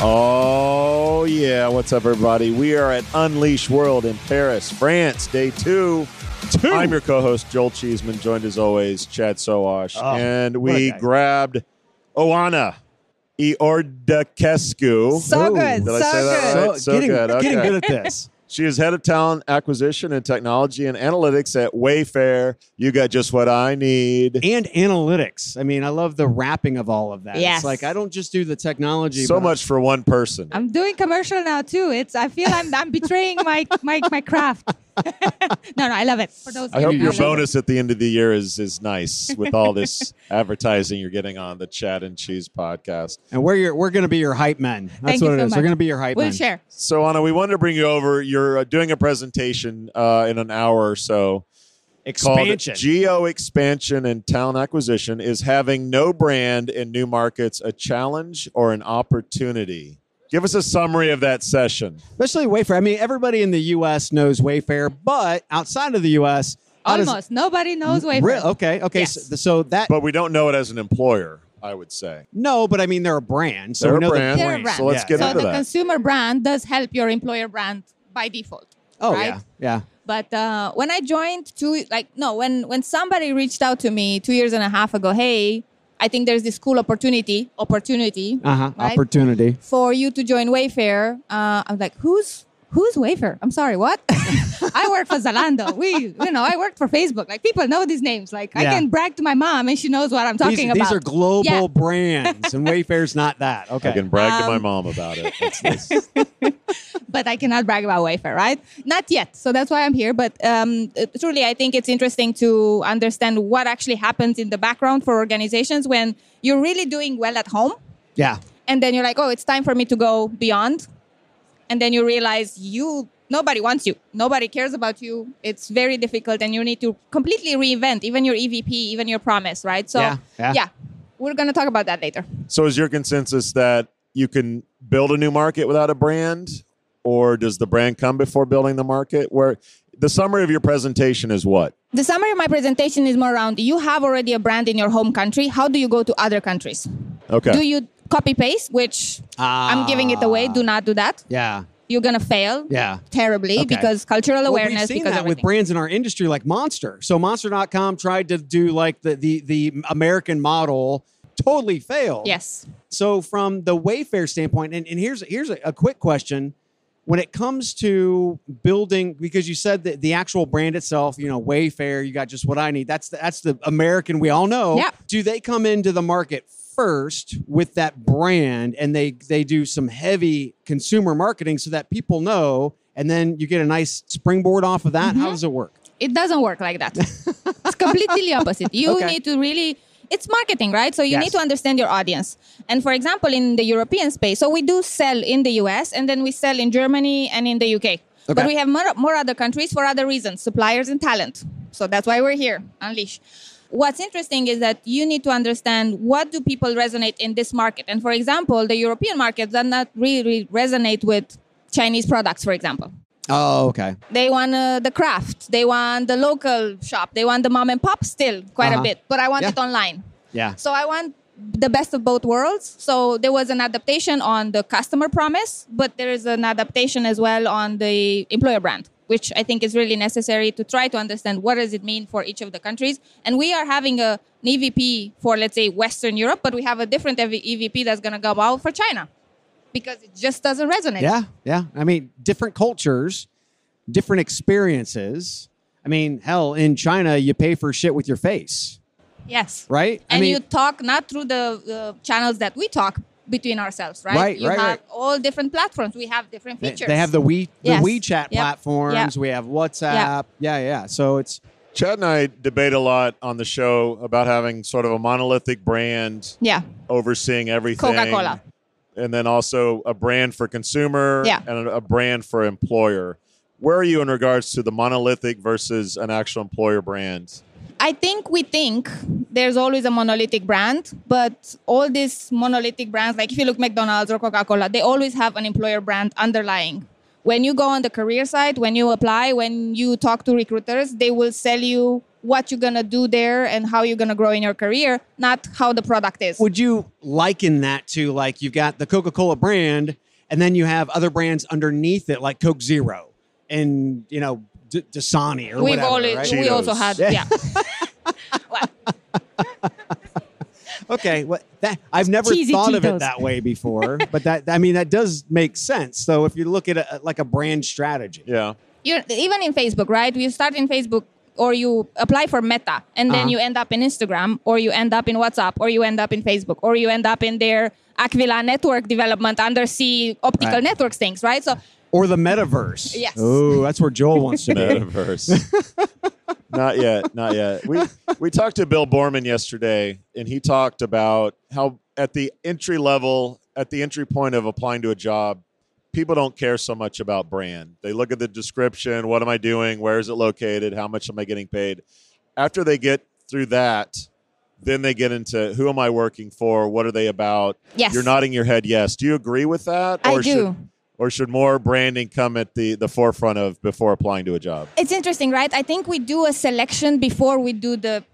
Oh, yeah. What's up, everybody? We are at Unleash World in Paris, France, day two. Two. I'm your co host, Joel Cheeseman, joined as always, Chad Sowash. Oh, and we grabbed Oana Iordachescu. So Ooh. good. Did I so say that good. right? So getting, good. getting good at this. She is head of talent acquisition and technology and analytics at Wayfair. You got just what I need. and analytics. I mean, I love the wrapping of all of that. Yes. It's like I don't just do the technology. So much for one person. I'm doing commercial now too. It's I feel I'm I'm betraying my my my craft. no, no, I love it. For those I hope your don't bonus at the end of the year is is nice with all this advertising you're getting on the Chad and Cheese podcast. And we're your, we're going to be your hype men. That's Thank what you it so is. much. We're going to be your hype men. We'll men. share. So Anna, we wanted to bring you over. You're uh, doing a presentation uh, in an hour or so Expansion. called Geo Expansion and Talent Acquisition. Is having no brand in new markets a challenge or an opportunity? Give us a summary of that session. Especially Wayfair. I mean, everybody in the U.S. knows Wayfair, but outside of the U.S., how does- Almost nobody knows Wayfair. Re- okay, okay. Yes. So, so that But we don't know it as an employer, I would say. no, but I mean they're a brand, so They're we a know brand. the They're a brand. brand. So let's Yeah. get so into the that. consumer brand does help your employer brand by default. Oh right? yeah, yeah. But uh, when I joined two, like no, when when somebody reached out to me two years and a half ago, hey, I think there's this cool opportunity, opportunity, Uh huh. Right? Opportunity. for you to join Wayfair. Uh, I'm like, who's who's Wayfair? I'm sorry, what? I work for Zalando. We, you know, I worked for Facebook. Like people know these names. Like I can brag to my mom, and she knows what I'm talking These, about. these are global Yeah. brands, and Wayfair's not that. Okay. I can brag to my Um, mom about it. That's this. but I cannot brag about Wayfair, right? Not yet. So that's why I'm here. But um, uh, truly, I think it's interesting to understand what actually happens in the background for organizations when you're really doing well at home, yeah. and then you're like, oh, it's time for me to go beyond, and then you realize you nobody wants you, nobody cares about you. It's very difficult, and you need to completely reinvent even your EVP, even your promise, right? So Yeah, yeah. we're gonna talk about that later. So is your consensus that you can build a new market without a brand, or does the brand come before building the market? Where the summary of your presentation is what? The summary of my presentation is more around you have already a brand in your home country. How do you go to other countries? Okay. Do you copy paste, which I'm giving it away? Do not do that. Yeah. You're gonna fail Yeah. terribly Okay. because cultural Well, awareness. we've seen because that with brands in our industry like Monster. So Monster.com tried to do like the the the American model, totally failed. Yes. So from the Wayfair standpoint, and, and here's here's a, a quick question. When it comes to building, because you said that the actual brand itself, you know, Wayfair, you got just what I need. That's the, that's the American we all know. Yeah. Do they come into the market first with that brand and they they do some heavy consumer marketing so that people know and then you get a nice springboard off of that. Mm-hmm. How does it work? It doesn't work like that. it's completely opposite. You Okay. need to really it's marketing, right? So you Yes. need to understand your audience. And for example, in the European space, so we do sell in the US and then we sell in Germany and in the UK. Okay. But we have more, more other countries for other reasons, suppliers and talent. So that's why we're here, Unleash. What's interesting is that you need to understand what do people resonate in this market. And for example, the European market does not really resonate with Chinese products, for example. Oh, okay. They want uh, the craft. They want the local shop. They want the mom and pop still quite Uh-huh. a bit. But I want Yeah. it online. Yeah. So I want the best of both worlds. So there was an adaptation on the customer promise, but there is an adaptation as well on the employer brand, which I think is really necessary to try to understand what does it mean for each of the countries. And we are having a, an EVP for let's say Western Europe, but we have a different EVP that's going to go out for China because it just doesn't resonate. Yeah, yeah. I mean, different cultures, different experiences. I mean, hell, in China, you pay for shit with your face, Yes. right? I and mean, you talk not through the uh, channels that we talk between ourselves, right? Right, you right, have right. all different platforms. We have different features. they have the we the Yes. WeChat Yep. platforms. We have WhatsApp. Yeah. yeah, So it's Chad and I debate a lot on the show about having sort of a monolithic brand yeah, overseeing everything. Coca-Cola. And then also a brand for consumer Yeah. and a, a brand for employer. Where are you in regards to the monolithic versus an actual employer brand? I think we think there's always a monolithic brand, but all these monolithic brands, like if you look McDonald's or Coca-Cola, they always have an employer brand underlying. When you go on the career site, when you apply, when you talk to recruiters, they will sell you what you're gonna do there and how you're gonna grow in your career, not how the product is. would you liken that to like you've got the Coca-Cola brand and then you have other brands underneath it like Coke Zero and you know D- Dasani or We've whatever, always right? we also had Yeah. yeah. Well, Okay, what that I've never Cheesy thought of it that way before, but that I mean that does make sense. So if you look at it like a brand strategy, Yeah. you're even in Facebook, right? You start in Facebook or you apply for Meta and then Uh-huh. you end up in Instagram or you end up in WhatsApp or you end up in Facebook or you end up in their Aquila network development undersea optical Right. networks things, right? So or the metaverse. Yes. Oh, that's where Joel wants to be. Metaverse. not yet, not yet. We we talked to Bill Boorman yesterday, and he talked about how at the entry level, at the entry point of applying to a job, people don't care so much about brand. They look at the description, what am I doing, where is it located, how much am I getting paid. After they get through that, then they get into who am I working for, what are they about. Yes. You're nodding your head yes. Do you agree with that? I or do. Should, or should more branding come at the, the forefront of before applying to a job? it's interesting, right? I think we do a selection before we do the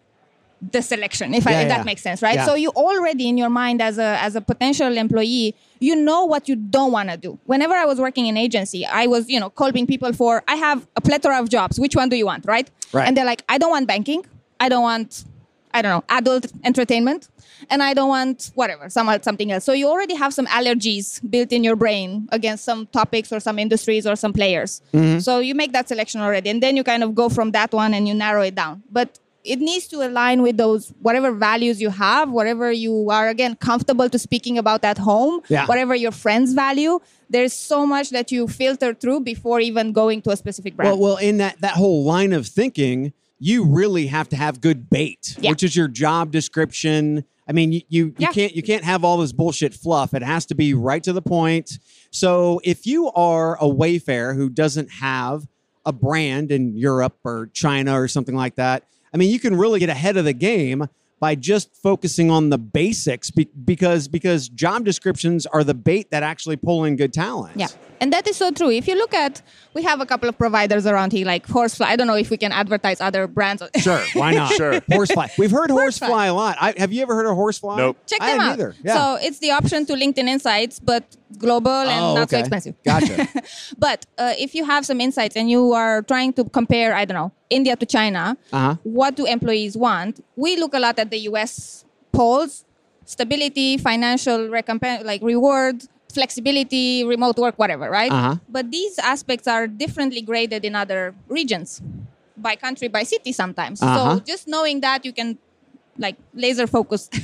the selection, if, I, if yeah. that makes sense, right? Yeah. So you already in your mind as a as a potential employee, you know what you don't want to do. Whenever I was working in agency, I was you know calling people for I have a plethora of jobs. Which one do you want, right? Right. And they're like, I don't want banking. I don't want I don't know adult entertainment, and I don't want whatever some something else. So you already have some allergies built in your brain against some topics or some industries or some players. Mm-hmm. So you make that selection already, and then you kind of go from that one and you narrow it down. But it needs to align with those whatever values you have, whatever you are again comfortable to speaking about at home, Yeah. whatever your friends value. There's so much that you filter through before even going to a specific brand. Well, well, in that that whole line of thinking, you really have to have good bait, Yeah. which is your job description. I mean, you you, you Yeah. can't you can't have all this bullshit fluff. It has to be right to the point. So if you are a Wayfair who doesn't have a brand in Europe or China or something like that, I mean, you can really get ahead of the game by just focusing on the basics be- because because job descriptions are the bait that actually pull in good talent. Yeah, and that is so true. If you look at, we have a couple of providers around here, like Horsefly. I don't know if we can advertise other brands. Sure, why not? Sure. Horsefly. We've heard Horsefly. horsefly a lot. I, have you ever heard of horsefly? Nope. Check them hadn't out. Either. Yeah. So it's the option to LinkedIn Insights, but global and Oh, not so expensive. Gotcha. but uh, if you have some insights and you are trying to compare, I don't know, India to China, Uh-huh. what do employees want? We look a lot at the US polls, stability, financial recompense, like reward, flexibility, remote work, whatever, right? Uh-huh. But these aspects are differently graded in other regions, by country, by city sometimes. Uh-huh. So just knowing that, you can like laser focus.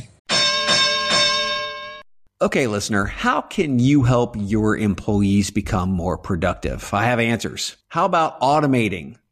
Okay, listener, how can you help your employees become more productive? I have answers. How about automating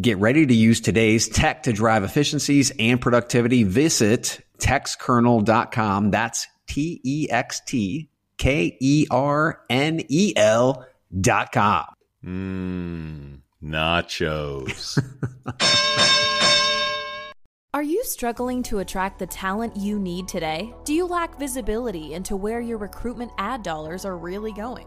get ready to use today's tech to drive efficiencies and productivity. Visit textkernel.com. That's T E X T K E R N E L dot com. Mmm, nachos. Are you struggling to attract the talent you need today? Do you lack visibility into where your recruitment ad dollars are really going?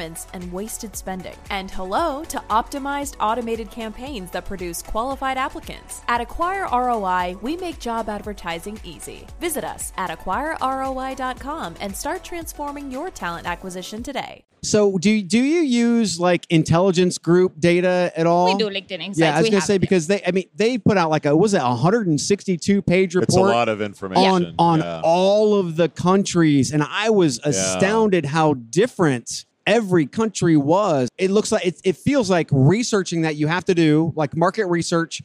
and wasted spending. And hello to optimized automated campaigns that produce qualified applicants. At Acquire ROI, we make job advertising easy. Visit us at acquireroi.com and start transforming your talent acquisition today. So do do you use like intelligence group data at all? We do LinkedIn Insights. Yeah, I was We gonna say it. because they, I mean, they put out like a was it 162 page report it's a lot of information. on on Yeah. all of the countries, and I was astounded how different every country was. It looks like it, it feels like researching that you have to do, like market research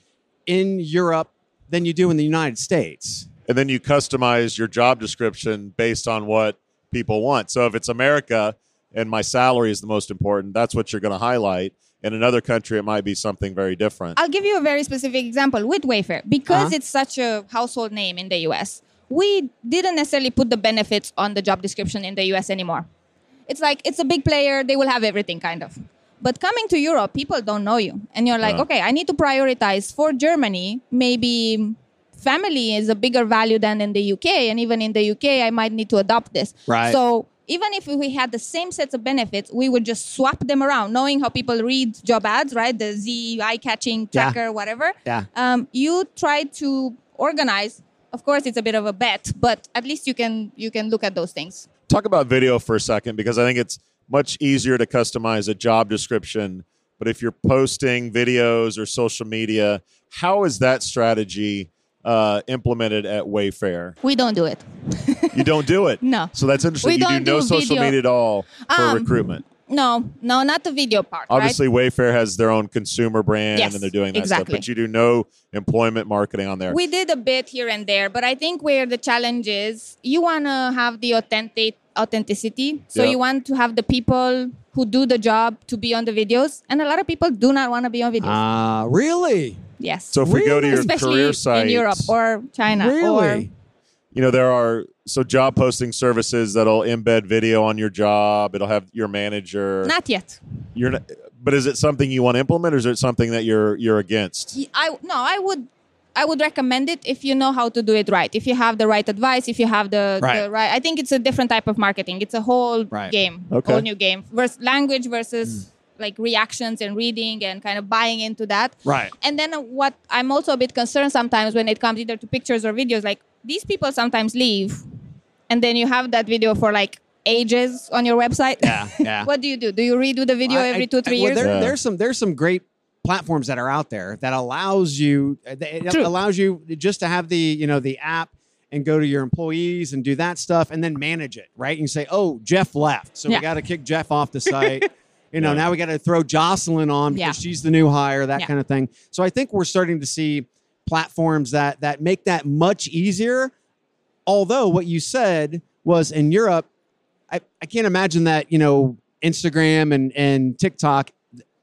in Europe, than you do in the United States. and then you customize your job description based on what people want. So if it's America and my salary is the most important, that's what you're going to highlight. In another country, it might be something very different. I'll give you a very specific example with Wayfair because Uh-huh. it's such a household name in the US. We didn't necessarily put the benefits on the job description in the US anymore. It's like it's a big player, they will have everything kind of. But coming to Europe, people don't know you. And you're like, Yeah. okay, I need to prioritize for Germany, maybe family is a bigger value than in the UK. And even in the UK, I might need to adopt this. Right. So even if we had the same sets of benefits, we would just swap them around, knowing how people read job ads, right? The Z eye catching Yeah. tracker, whatever. Yeah. Um, you try to organize. Of course, it's a bit of a bet, but at least you can you can look at those things. Talk about video for a second because I think it's much easier to customize a job description. But if you're posting videos or social media, how is that strategy uh, implemented at Wayfair? We don't do it. You don't do it. No. So that's interesting. We you do don't no do social video. media at all for Um, recruitment. No, no, not the video part. Obviously, Wayfair has their own consumer brand Yes, and they're doing that exactly. stuff, but you do no employment marketing on there. We did a bit here and there, but I think where the challenge is, you want to have the authentic authenticity. So Yeah. you want to have the people who do the job to be on the videos, and a lot of people do not want to be on videos. Ah, really? yes, so if we go to your especially career site, in Europe or China or Really? you know there are so job posting services that'll embed video on your job. It'll have your manager. not yet. you're not, but is it something you want to implement, or is it something that you're you're against? I no, I would I would recommend it if you know how to do it right. If you have the right advice, if you have the Right. the right I think it's a different type of marketing. It's a whole Right. game, Okay. whole new game. Versus language versus mm. like reactions and reading and kind of buying into that. Right. And then what I'm also a bit concerned sometimes when it comes either to pictures or videos, like these people sometimes leave, and then you have that video for like ages on your website. Yeah, yeah. what do you do? Do you redo the video I- every two, three well, years? There, Yeah. There's some there's some great platforms that are out there that allows you uh, it True. allows you just to have the you know the app and go to your employees and do that stuff and then manage it right. You say, oh, Jeff left, so Yeah. we got to kick Jeff off the site. You know, Yeah. now we got to throw Jocelyn on because Yeah. she's the new hire, that kind of thing. So I think we're starting to see platforms that that make that much easier. Although what you said was in Europe, I, I can't imagine that, you know, Instagram and, and TikTok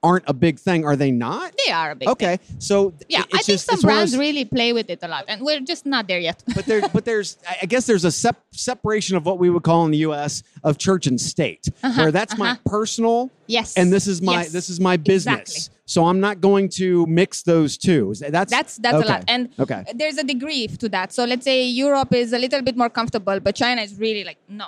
aren't a big thing. Are they not? they are a big Okay. thing. So Yeah, I think just, some it's one of brands those- really play with it a lot, and we're just not there yet. but there, but there's, I- guess there's a sep- separation of what we would call in the U.S. of church and state, where that's my personal yes, and this is my Uh-huh, Yes. this is my business. Exactly. So I'm not going to mix those two. That's That's that's okay. a lot, and okay. there's a degree to that. So let's say Europe is a little bit more comfortable, but China is really like, no,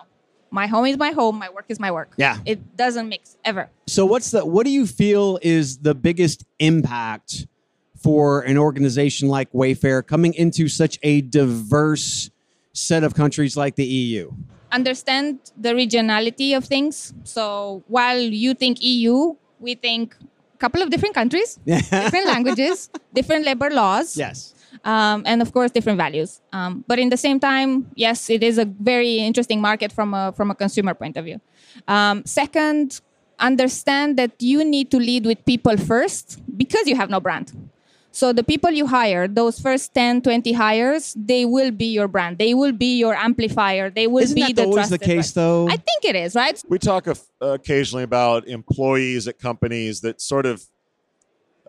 my home is my home, my work is my work. Yeah. it doesn't mix ever. So what's the what do you feel is the biggest impact for an organization like Wayfair coming into such a diverse set of countries like the EU? Understand the regionality of things. So while you think EU, we think a couple of different countries, different languages, different labor laws. yes. Um, and of course different values. Um, but in the same time, yes, it is a very interesting market from a from a consumer point of view. Um, second, understand that you need to lead with people first because you have no brand. So the people you hire, those first 10, 20 hires, they will be your brand. They will be your amplifier. They will Isn't be that the always the case, brand. though? I think it is, right? We talk of, occasionally about employees at companies that sort of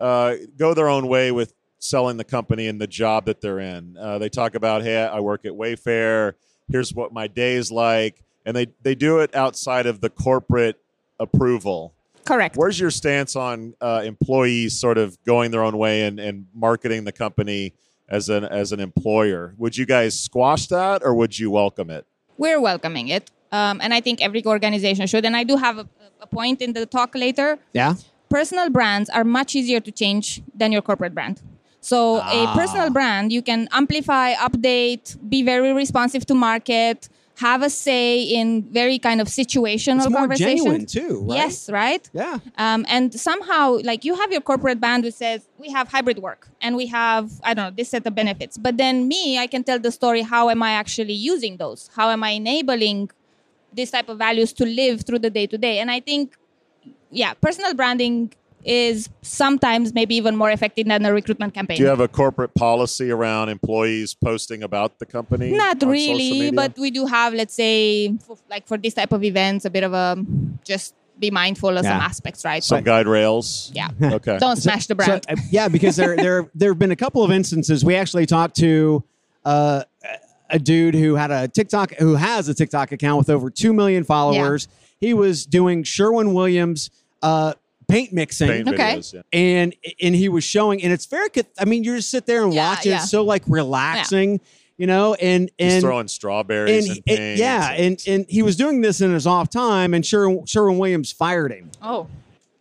uh, go their own way with selling the company and the job that they're in. Uh, they talk about, hey, I work at Wayfair. Here's what my day's like, and they they do it outside of the corporate approval. Correct. Where's your stance on uh, employees sort of going their own way and, and marketing the company as an as an employer? Would you guys squash that, or would you welcome it? we're welcoming it. Um, and I think every organization should. And I do have a, a point in the talk later. Yeah. Personal brands are much easier to change than your corporate brand. So a personal brand, you can amplify, update, be very responsive to market, have a say in very kind of situational It's more conversations. genuine too, right? Yes, right? Yeah. Um, and somehow, like you have your corporate band which says we have hybrid work and we have I don't know this set of benefits. But then me, I can tell the story. How am I actually using those? How am I enabling this type of values to live through the day to day? And I think, yeah, personal branding is sometimes maybe even more effective than a recruitment campaign. Do you have a corporate policy around employees posting about the company? Not on social really, media? but we do have, let's say, f- like for this type of events, a bit of a just be mindful of some aspects, right? some guide rails. yeah. Okay. Don't smash the brand. So, uh, yeah, because there there there have been a couple of instances. We actually talked to uh, a dude who had a TikTok who has a TikTok account with over two million followers. He was doing Sherwin Williams uh, paint mixing. Paint Okay. videos, yeah. and and he was showing and it's very good i mean you just sit there and Yeah, watch it yeah. it's so like relaxing you know and He's and throwing strawberries and, and, paint. and- yeah and and he was doing this in his off time and sherwin, sherwin williams fired him oh.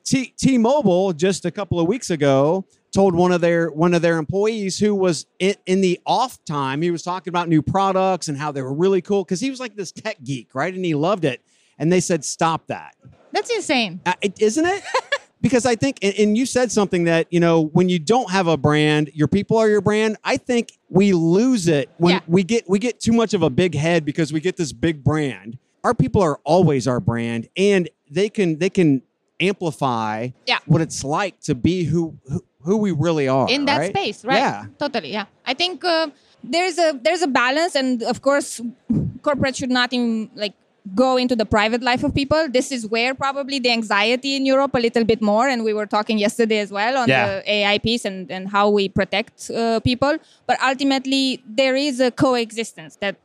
T- t-mobile just a couple of weeks ago told one of their one of their employees who was in, in the off time he was talking about new products and how they were really cool because he was like this tech geek right and he loved it and they said stop that That's insane. uh, it, isn't it? because I think, and, you said something that you know, when you don't have a brand, your people are your brand. I think we lose it when Yeah. we get we get too much of a big head because we get this big brand. Our people are always our brand, and they can they can amplify Yeah. what it's like to be who who, who we really are in that right? space, right? Yeah. Totally. Yeah. I think uh, there's a there's a balance, and of course, corporate should not even like go into the private life of people. This is where probably the anxiety in Europe a little bit more, and we were talking yesterday as well on Yeah. the AI piece and and how we protect uh, people. But ultimately, there is a coexistence that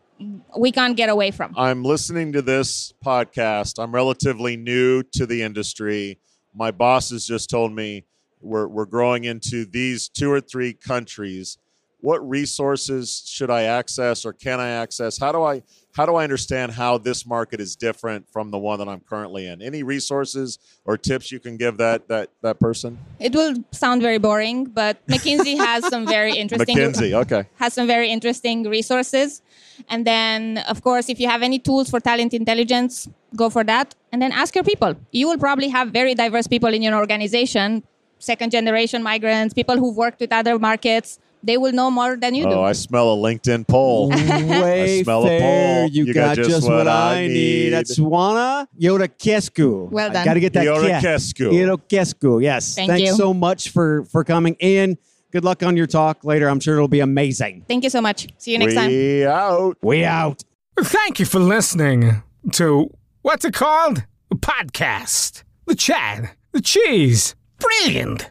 we can't get away from. I'm listening to this podcast. I'm relatively new to the industry. My boss has just told me we're, we're growing into these two or three countries. what resources should I access or can I access? How do I how do I understand how this market is different from the one that I'm currently in? Any resources or tips you can give that that that person? It will sound very boring, but McKinsey has some very interesting McKinsey, okay. has some very interesting resources. And then, of course, if you have any tools for talent intelligence, go for that. And then ask your people. You will probably have very diverse people in your organization, second generation migrants, people who've worked with other markets they will know more than you oh, do. Oh, I smell a LinkedIn poll. Way I smell a fair. poll. You, got, just what I need. That's Swana Iordachescu. Well done. Got to get that Iordachescu. Iordachescu. Yes. Thank Thanks you. so much for for coming. Ian, good luck on your talk later. I'm sure it'll be amazing. Thank you so much. See you next time. We out. We out. Thank you for listening to what's it called? A podcast. The Chad. The cheese. Brilliant.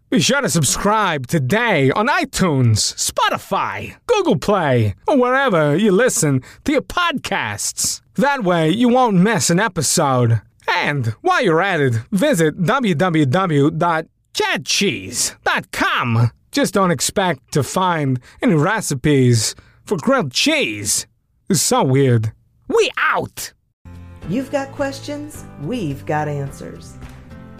be sure to subscribe today on iTunes, Spotify, Google Play, or wherever you listen to your podcasts. That way you won't miss an episode. And while you're at it, visit www.chadcheese.com. Just don't expect to find any recipes for grilled cheese. It's so weird. We out! You've got questions, we've got answers.